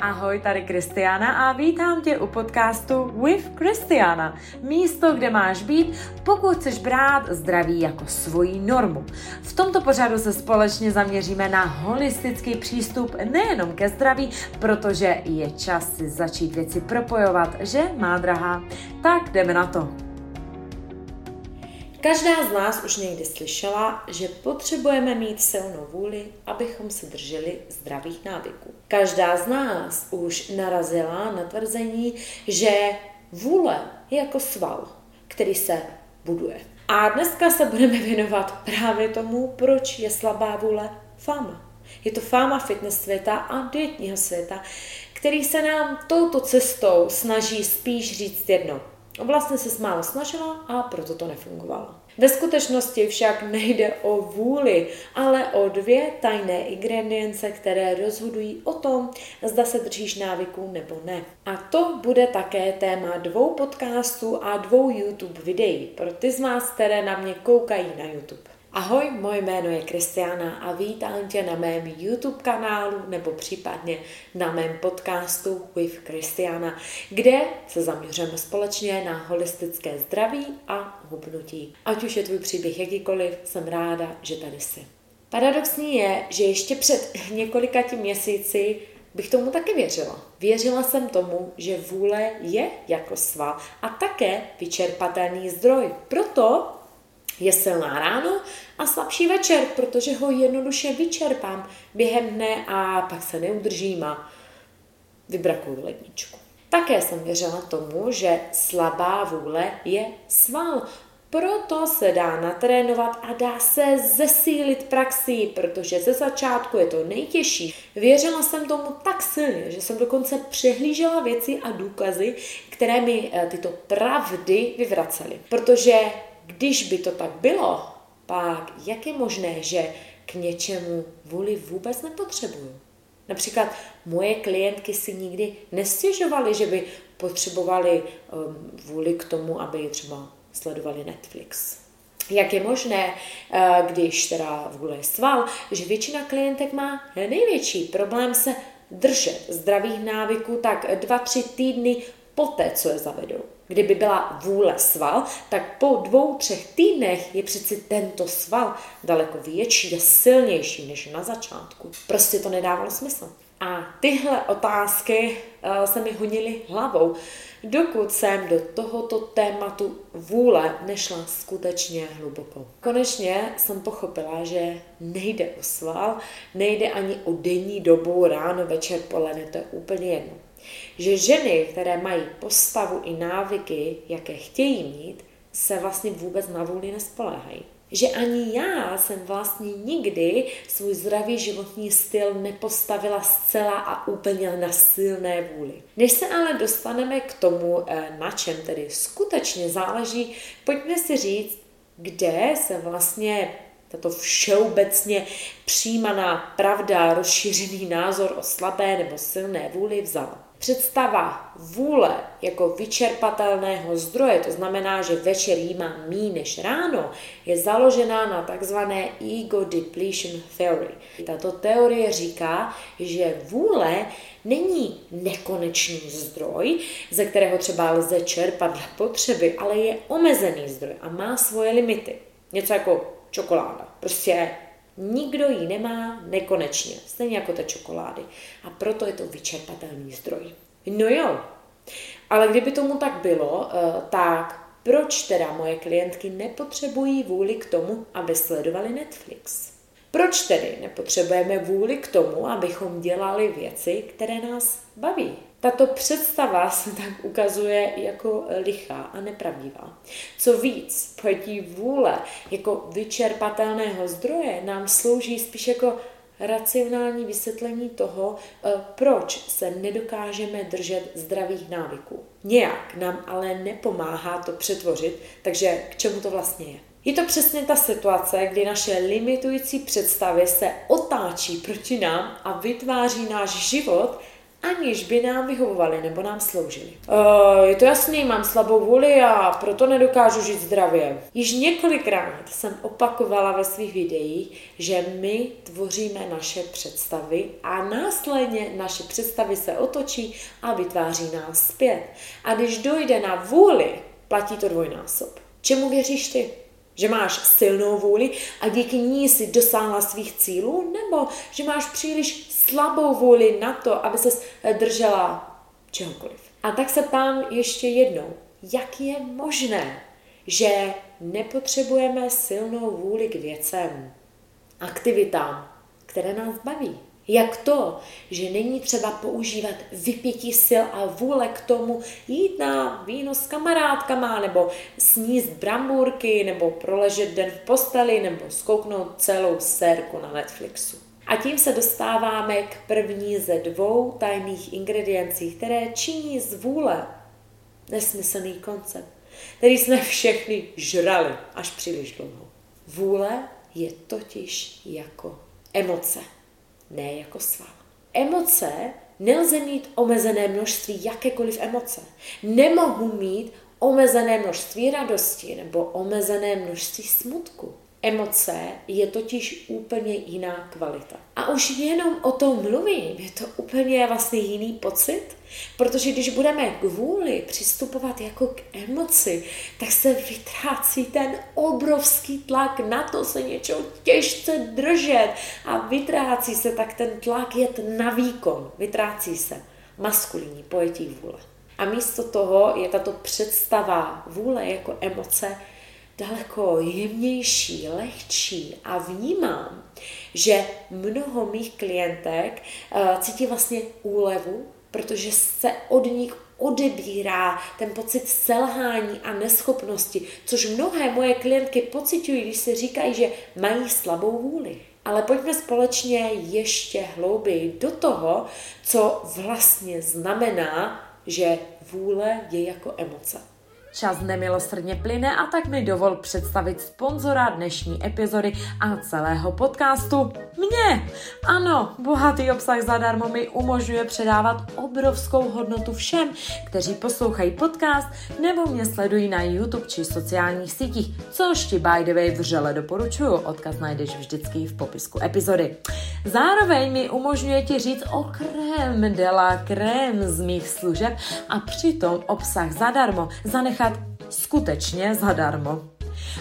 Ahoj, tady Kristiana a vítám tě u podcastu With Kristiana. Místo, kde máš být, pokud chceš brát zdraví jako svoji normu. V tomto pořadu se společně zaměříme na holistický přístup nejenom ke zdraví, protože je čas si začít věci propojovat, že má drahá. Tak jdeme na to. Každá z nás už někdy slyšela, že potřebujeme mít silnou vůli, abychom se drželi zdravých návyků. Každá z nás už narazila na tvrzení, že vůle je jako sval, který se buduje. A dneska se budeme věnovat právě tomu, proč je slabá vůle fáma. Je to fáma fitness světa a dietního světa, který se nám touto cestou snaží spíš říct jedno. Vlastně se málo snažila a proto to nefungovalo. Ve skutečnosti však nejde o vůli, ale o dvě tajné ingredience, které rozhodují o tom, zda se držíš návyků nebo ne. A to bude také téma dvou podcastů a dvou YouTube videí pro ty z vás, které na mě koukají na YouTube. Ahoj, moje jméno je Kristiana a vítám tě na mém YouTube kanálu nebo případně na mém podcastu With Kristiana, kde se zaměřujeme společně na holistické zdraví a hubnutí. Ať už je tvůj příběh jakýkoliv, jsem ráda, že tady jsi. Paradoxní je, že ještě před několika měsíci bych tomu taky věřila. Věřila jsem tomu, že vůle je jako sval a také vyčerpatelný zdroj. Proto je silná ráno a slabší večer, protože ho jednoduše vyčerpám během dne a pak se neudržím a vybrakuju ledničku. Také jsem věřila tomu, že slabá vůle je sval. Proto se dá natrénovat a dá se zesílit praxí, protože ze začátku je to nejtěžší. Věřila jsem tomu tak silně, že jsem dokonce přehlížela věci a důkazy, které mi eh, tyto pravdy vyvracely. Protože když by to tak bylo, pak jak je možné, že k něčemu vůli vůbec nepotřebuju? Například moje klientky si nikdy nestěžovaly, že by potřebovali um, vůli k tomu, aby třeba sledovali Netflix. Jak je možné, uh, když teda vůle je sval, že většina klientek má největší problém se držet zdravých návyků tak dva, tři týdny poté, co je zavedou. Kdyby byla vůle sval, tak po dvou, třech týdnech je přeci tento sval daleko větší a silnější než na začátku. Prostě to nedávalo smysl. A tyhle otázky uh, se mi honily hlavou, dokud jsem do tohoto tématu vůle nešla skutečně hluboko. Konečně jsem pochopila, že nejde o sval, nejde ani o denní dobu, ráno, večer, poledne, to je úplně jedno že ženy, které mají postavu i návyky, jaké chtějí mít, se vlastně vůbec na vůli nespoléhají. Že ani já jsem vlastně nikdy svůj zdravý životní styl nepostavila zcela a úplně na silné vůli. Než se ale dostaneme k tomu, eh, na čem tedy skutečně záleží, pojďme si říct, kde se vlastně tato všeobecně přijímaná pravda, rozšířený názor o slabé nebo silné vůli vzala. Představa vůle jako vyčerpatelného zdroje, to znamená, že večer jí mám mí než ráno, je založená na takzvané ego depletion theory. Tato teorie říká, že vůle není nekonečný zdroj, ze kterého třeba lze čerpat dle potřeby, ale je omezený zdroj a má svoje limity. Něco jako čokoláda. Prostě Nikdo ji nemá nekonečně, stejně jako ta čokolády. A proto je to vyčerpatelný zdroj. No jo, ale kdyby tomu tak bylo, eh, tak proč teda moje klientky nepotřebují vůli k tomu, aby sledovali Netflix? Proč tedy nepotřebujeme vůli k tomu, abychom dělali věci, které nás baví? Tato představa se tak ukazuje jako lichá a nepravdivá. Co víc, pojetí vůle jako vyčerpatelného zdroje nám slouží spíš jako racionální vysvětlení toho, eh, proč se nedokážeme držet zdravých návyků. Nějak nám ale nepomáhá to přetvořit, takže k čemu to vlastně je? Je to přesně ta situace, kdy naše limitující představy se otáčí proti nám a vytváří náš život aniž by nám vyhovovali nebo nám sloužili. Uh, je to jasný, mám slabou vůli a proto nedokážu žít zdravě. Již několikrát jsem opakovala ve svých videích, že my tvoříme naše představy a následně naše představy se otočí a vytváří nás zpět. A když dojde na vůli, platí to dvojnásob. Čemu věříš ty? Že máš silnou vůli a díky ní si dosáhla svých cílů, nebo že máš příliš slabou vůli na to, aby se držela čehokoliv. A tak se ptám ještě jednou, jak je možné, že nepotřebujeme silnou vůli k věcem, aktivitám, které nás baví. Jak to, že není třeba používat vypětí sil a vůle k tomu jít na víno s kamarádkama, nebo sníst brambůrky, nebo proležet den v posteli, nebo skouknout celou sérku na Netflixu. A tím se dostáváme k první ze dvou tajných ingrediencí, které činí z vůle nesmyslný koncept, který jsme všechny žrali až příliš dlouho. Vůle je totiž jako emoce, ne jako sval. Emoce nelze mít omezené množství jakékoliv emoce. Nemohu mít omezené množství radosti nebo omezené množství smutku. Emoce je totiž úplně jiná kvalita. A už jenom o tom mluvím, je to úplně vlastně jiný pocit, protože když budeme k vůli přistupovat jako k emoci, tak se vytrácí ten obrovský tlak na to se něčeho těžce držet a vytrácí se tak ten tlak jet na výkon, vytrácí se maskulinní pojetí vůle. A místo toho je tato představa vůle jako emoce daleko jemnější, lehčí a vnímám, že mnoho mých klientek uh, cítí vlastně úlevu, protože se od nich odebírá ten pocit selhání a neschopnosti, což mnohé moje klientky pocitují, když se říkají, že mají slabou vůli. Ale pojďme společně ještě hlouběji do toho, co vlastně znamená, že vůle je jako emoce. Čas nemilosrdně plyne a tak mi dovol představit sponzora dnešní epizody a celého podcastu. Mě! Ano, bohatý obsah zadarmo mi umožňuje předávat obrovskou hodnotu všem, kteří poslouchají podcast nebo mě sledují na YouTube či sociálních sítích, což ti by the way vřele doporučuju. Odkaz najdeš vždycky v popisku epizody. Zároveň mi umožňuje ti říct o krém de la krém z mých služeb a přitom obsah zadarmo zanechat nechat skutečně zadarmo.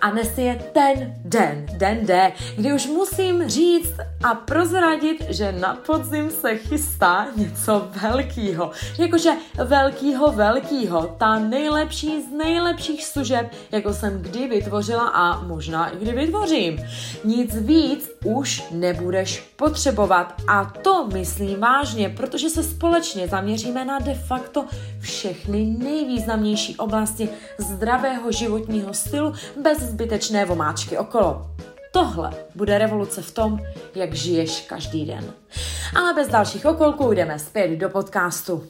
A dnes je ten den, den D, kdy už musím říct a prozradit, že na podzim se chystá něco velkýho. Jakože velkýho, velkýho. Ta nejlepší z nejlepších služeb, jako jsem kdy vytvořila a možná i kdy vytvořím. Nic víc už nebudeš potřebovat. A to myslím vážně, protože se společně zaměříme na de facto všechny nejvýznamnější oblasti zdravého životního stylu bez zbytečné vomáčky okolo. Tohle bude revoluce v tom, jak žiješ každý den. Ale bez dalších okolků jdeme zpět do podcastu.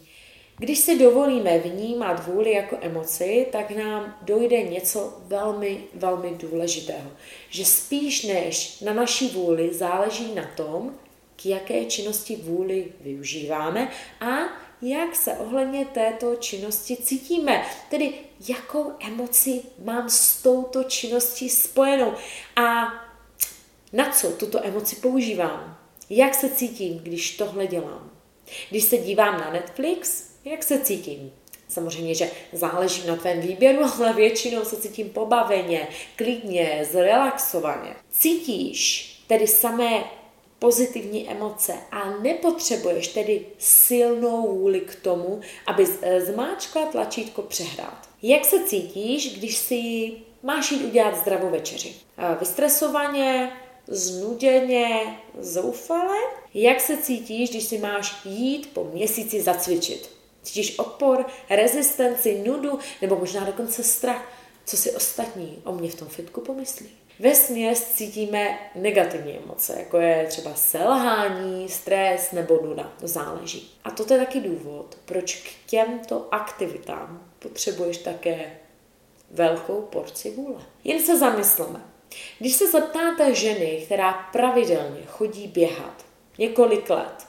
Když si dovolíme vnímat vůli jako emoci, tak nám dojde něco velmi, velmi důležitého. Že spíš než na naší vůli záleží na tom, k jaké činnosti vůli využíváme a jak se ohledně této činnosti cítíme. Tedy jakou emoci mám s touto činností spojenou a na co tuto emoci používám. Jak se cítím, když tohle dělám. Když se dívám na Netflix, jak se cítím? Samozřejmě, že záleží na tvém výběru, ale většinou se cítím pobaveně, klidně, zrelaxovaně. Cítíš tedy samé pozitivní emoce a nepotřebuješ tedy silnou vůli k tomu, aby eh, zmáčkla tlačítko přehrát. Jak se cítíš, když si máš jít udělat zdravou večeři? Eh, vystresovaně, znuděně, zoufale? Jak se cítíš, když si máš jít po měsíci zacvičit? Cítíš odpor, rezistenci, nudu nebo možná dokonce strach, co si ostatní o mě v tom fitku pomyslí? Ve směs cítíme negativní emoce, jako je třeba selhání, stres nebo nuda. To záleží. A to je taky důvod, proč k těmto aktivitám potřebuješ také velkou porci vůle. Jen se zamysleme. Když se zeptáte ženy, která pravidelně chodí běhat několik let,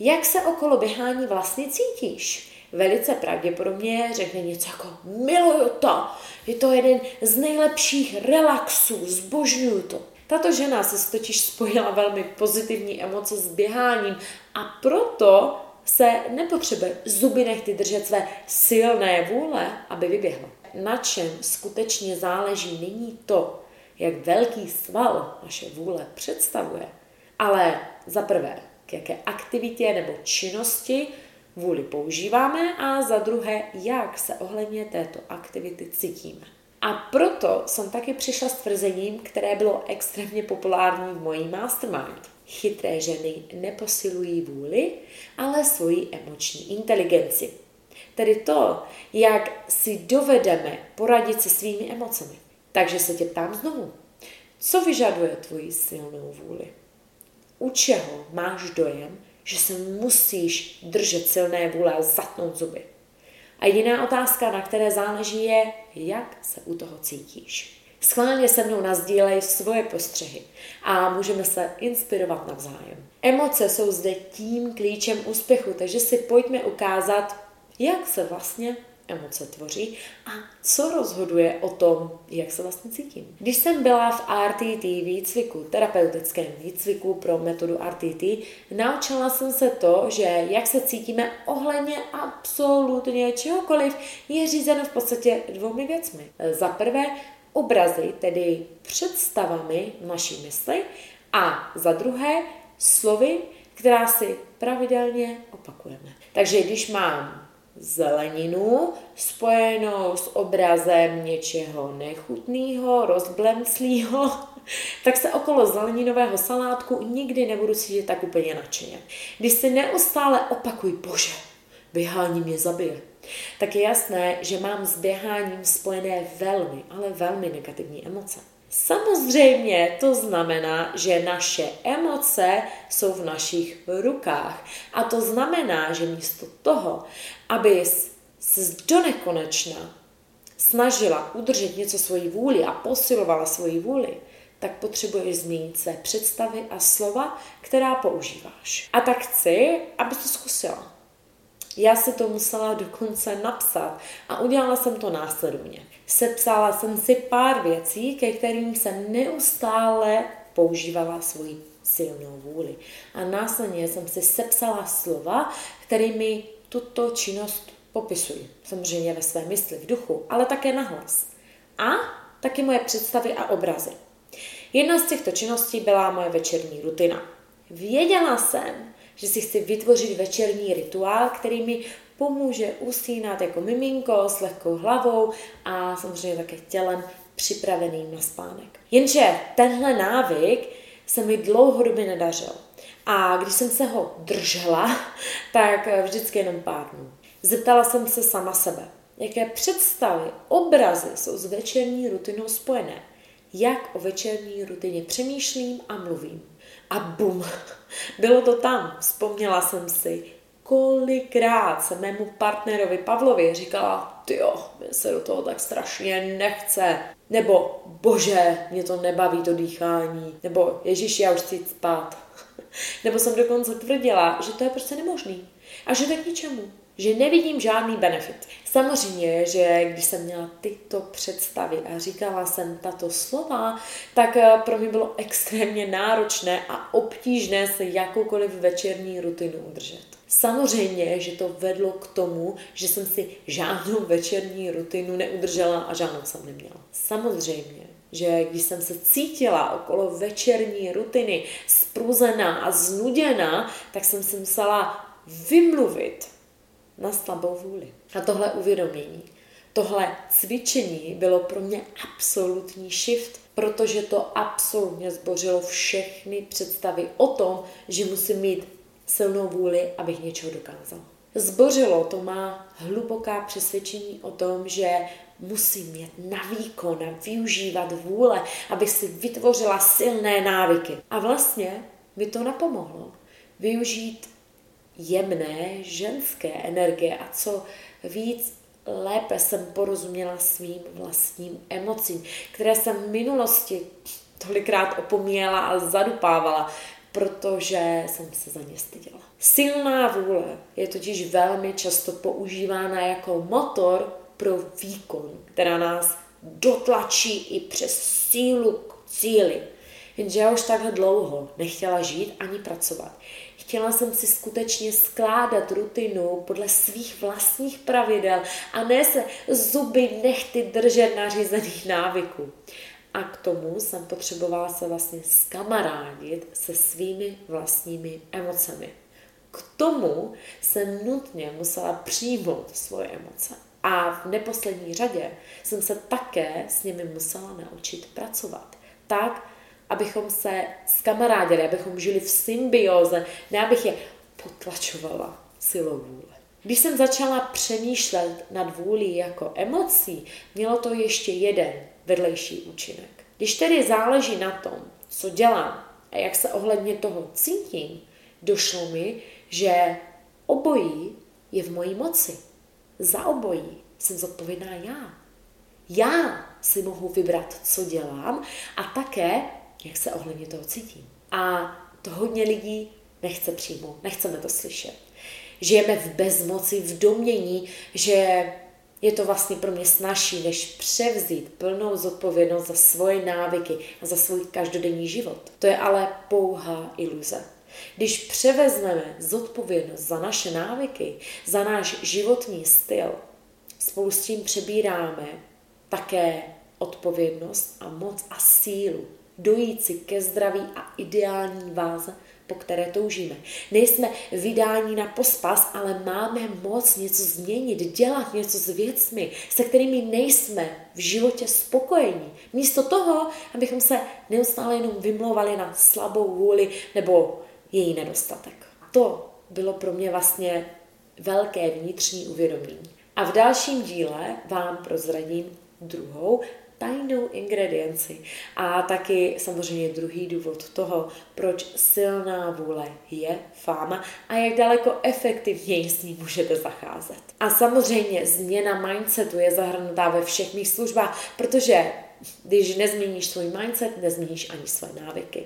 Jak se okolo běhání vlastně cítíš? Velice pravděpodobně řekne něco jako miluju to, je to jeden z nejlepších relaxů, zbožňuju to. Tato žena se totiž spojila velmi pozitivní emoce s běháním a proto se nepotřebuje zuby nechty držet své silné vůle, aby vyběhla. Na čem skutečně záleží není to, jak velký sval naše vůle představuje, ale za prvé, k jaké aktivitě nebo činnosti vůli používáme a za druhé, jak se ohledně této aktivity cítíme. A proto jsem taky přišla s tvrzením, které bylo extrémně populární v mojí mastermind. Chytré ženy neposilují vůli, ale svoji emoční inteligenci. Tedy to, jak si dovedeme poradit se svými emocemi. Takže se tě ptám znovu. Co vyžaduje tvoji silnou vůli? U čeho máš dojem, že se musíš držet silné vůle a zatnout zuby? A jiná otázka, na které záleží, je, jak se u toho cítíš. Schválně se mnou nazdílej svoje postřehy a můžeme se inspirovat navzájem. Emoce jsou zde tím klíčem úspěchu, takže si pojďme ukázat, jak se vlastně emoce tvoří a co rozhoduje o tom, jak se vlastně cítím. Když jsem byla v RTT výcviku, terapeutickém výcviku pro metodu RTT, naučila jsem se to, že jak se cítíme ohledně absolutně čehokoliv, je řízeno v podstatě dvoumi věcmi. Za prvé, obrazy, tedy představami naší mysli a za druhé, slovy, která si pravidelně opakujeme. Takže když mám zeleninu spojenou s obrazem něčeho nechutného, rozblemclého, tak se okolo zeleninového salátku nikdy nebudu cítit tak úplně nadšeně. Když si neustále opakuj, bože, běhání mě zabije, tak je jasné, že mám s běháním spojené velmi, ale velmi negativní emoce. Samozřejmě to znamená, že naše emoce jsou v našich rukách. A to znamená, že místo toho, aby se do nekonečna snažila udržet něco svojí vůli a posilovala svoji vůli, tak potřebuješ změnit své představy a slova, která používáš. A tak chci, aby to zkusila. Já si to musela dokonce napsat a udělala jsem to následovně. Sepsala jsem si pár věcí, ke kterým jsem neustále používala svoji silnou vůli. A následně jsem si sepsala slova, kterými tuto činnost popisuji. Samozřejmě ve své mysli, v duchu, ale také nahlas. A taky moje představy a obrazy. Jedna z těchto činností byla moje večerní rutina. Věděla jsem, že si chci vytvořit večerní rituál, který mi pomůže usínat jako miminko s lehkou hlavou a samozřejmě také tělem připraveným na spánek. Jenže tenhle návyk se mi dlouhodobě nedařil. A když jsem se ho držela, tak vždycky jenom pár dnů. Zeptala jsem se sama sebe, jaké představy, obrazy jsou s večerní rutinou spojené. Jak o večerní rutině přemýšlím a mluvím. A bum, bylo to tam. Vzpomněla jsem si, kolikrát jsem mému partnerovi Pavlovi říkala, jo, mě se do toho tak strašně nechce. Nebo, bože, mě to nebaví to dýchání. Nebo, ježiš, já už chci spát. Nebo jsem dokonce tvrdila, že to je prostě nemožný. A že to k ničemu že nevidím žádný benefit. Samozřejmě, že když jsem měla tyto představy a říkala jsem tato slova, tak eh, pro mě bylo extrémně náročné a obtížné se jakoukoliv večerní rutinu udržet. Samozřejmě, že to vedlo k tomu, že jsem si žádnou večerní rutinu neudržela a žádnou jsem neměla. Samozřejmě, že když jsem se cítila okolo večerní rutiny spruzená a znuděná, tak jsem se musela vymluvit na slabou vůli. A tohle uvědomění, tohle cvičení bylo pro mě absolutní shift, protože to absolutně zbořilo všechny představy o tom, že musím mít silnou vůli, abych něčeho dokázal. Zbořilo to má hluboká přesvědčení o tom, že musím mít na výkon a využívat vůle, abych si vytvořila silné návyky. A vlastně mi to napomohlo využít jemné ženské energie a co víc lépe jsem porozuměla svým vlastním emocím, které jsem v minulosti tolikrát opomíjela a zadupávala. protože jsem se za ně styděla. Silná vůle je totiž velmi často používána jako motor pro výkon, která nás dotlačí i přes sílu k cíli. Jenže já už takhle dlouho nechtěla žít ani pracovat. Chtěla jsem si skutečně skládat rutinu podle svých vlastních pravidel a ne se zuby nechty držet nařízených návyků. A k tomu jsem potřebovala se vlastně skamarádit se svými vlastními emocemi. K tomu jsem nutně musela přijmout svoje emoce. A v neposlední řadě jsem se také s nimi musela naučit pracovat. Tak, abychom se skamarádili, abychom žili v symbioze, ne abych je potlačovala silou vůle. Když jsem začala přemýšlet nad vůlí jako emocí, mělo to ještě jeden vedlejší účinek. Když tedy záleží na tom, co dělám a jak se ohledně toho cítím, došlo mi, že obojí je v mojí moci. Za obojí jsem zodpovědná já. Já si mohu vybrat, co dělám a také, jak se ohledně toho cítím. A to hodně lidí nechce přijmout, nechceme to slyšet. Žijeme v bezmoci, v domění, že je to vlastně pro mě snažší, než převzít plnou zodpovědnost za svoje návyky a za svůj každodenní život. To je ale pouhá iluze. Když převezmeme zodpovědnost za naše návyky, za náš životní styl, spolu s tím přebíráme také odpovědnost a moc a sílu dojít si ke zdraví a ideální váze, po které toužíme. Nejsme vydáni na pospas, ale máme moc něco změnit, dělat něco s věcmi, se kterými nejsme v životě spokojení. Místo toho, abychom se neustále jenom vymlouvali na slabou vůli nebo její nedostatek. To bylo pro mě vlastně velké vnitřní uvědomění. A v dalším díle vám prozradím druhou tajnou ingredienci. A taky samozřejmě druhý důvod toho, proč silná vůle je fáma a jak daleko efektivněji s ní můžete zacházet. A samozřejmě změna mindsetu je zahrnutá ve všech mých službách, protože když nezměníš svůj mindset, nezměníš ani své návyky.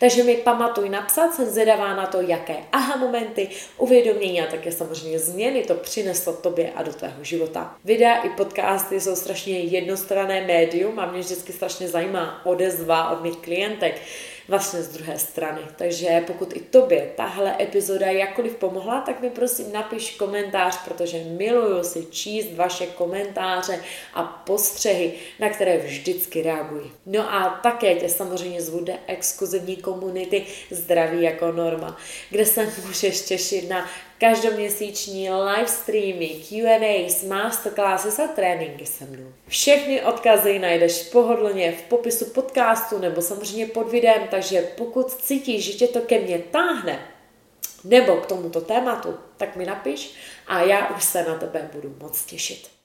Takže mi pamatuj napsat, jsem zvědavá na to, jaké aha momenty, uvědomění a také samozřejmě změny to přineslo tobě a do tvého života. Videa i podcasty jsou strašně jednostranné médium a mě vždycky strašně zajímá odezva od mých klientek vlastně z druhé strany. Takže pokud i tobě tahle epizoda jakkoliv pomohla, tak mi prosím napiš komentář, protože miluju si číst vaše komentáře a postřehy, na které vždycky reaguji. No a také tě samozřejmě zvu do exkluzivní komunity Zdraví jako norma, kde se můžeš těšit na každoměsíční live streamy, Q&As, masterclasses a tréninky se mnou. Všechny odkazy najdeš pohodlně v popisu podcastu nebo samozřejmě pod videem, takže pokud cítíš, že tě to ke mně táhne, nebo k tomuto tématu, tak mi napiš a já už se na tebe budu moc těšit.